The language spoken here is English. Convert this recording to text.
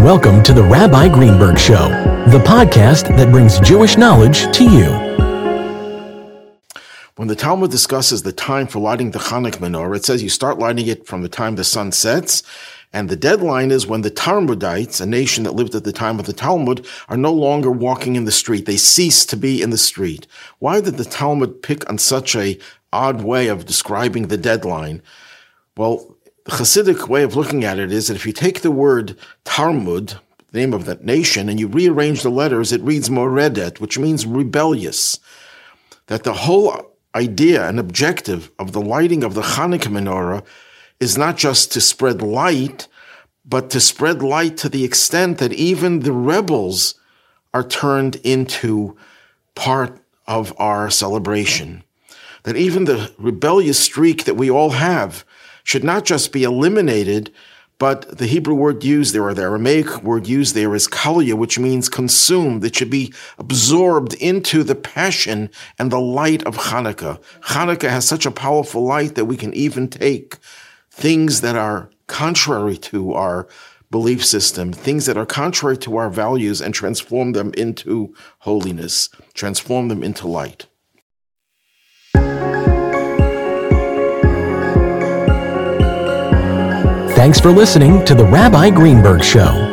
Welcome to the Rabbi Greenberg Show, the podcast that brings Jewish knowledge to you. When the Talmud discusses the time for lighting the Chanukah menorah, it says you start lighting it from the time the sun sets, and the deadline is when the Tarmudites, a nation that lived at the time of the Talmud, are no longer walking in the street. They cease to be in the street. Why did the Talmud pick on such a odd way of describing the deadline? Well, the Hasidic way of looking at it is that if you take the word Tarmud, the name of that nation, and you rearrange the letters, it reads Moredet, which means rebellious. That the whole idea and objective of the lighting of the Hanukkah menorah is not just to spread light, but to spread light to the extent that even the rebels are turned into part of our celebration. That even the rebellious streak that we all have should not just be eliminated, but the Hebrew word used there, or the Aramaic word used there is kalia, which means consumed. It should be absorbed into the passion and the light of Hanukkah. Hanukkah has such a powerful light that we can even take things that are contrary to our belief system, things that are contrary to our values, and transform them into holiness, transform them into light. Thanks for listening to the Rabbi Greenberg Show.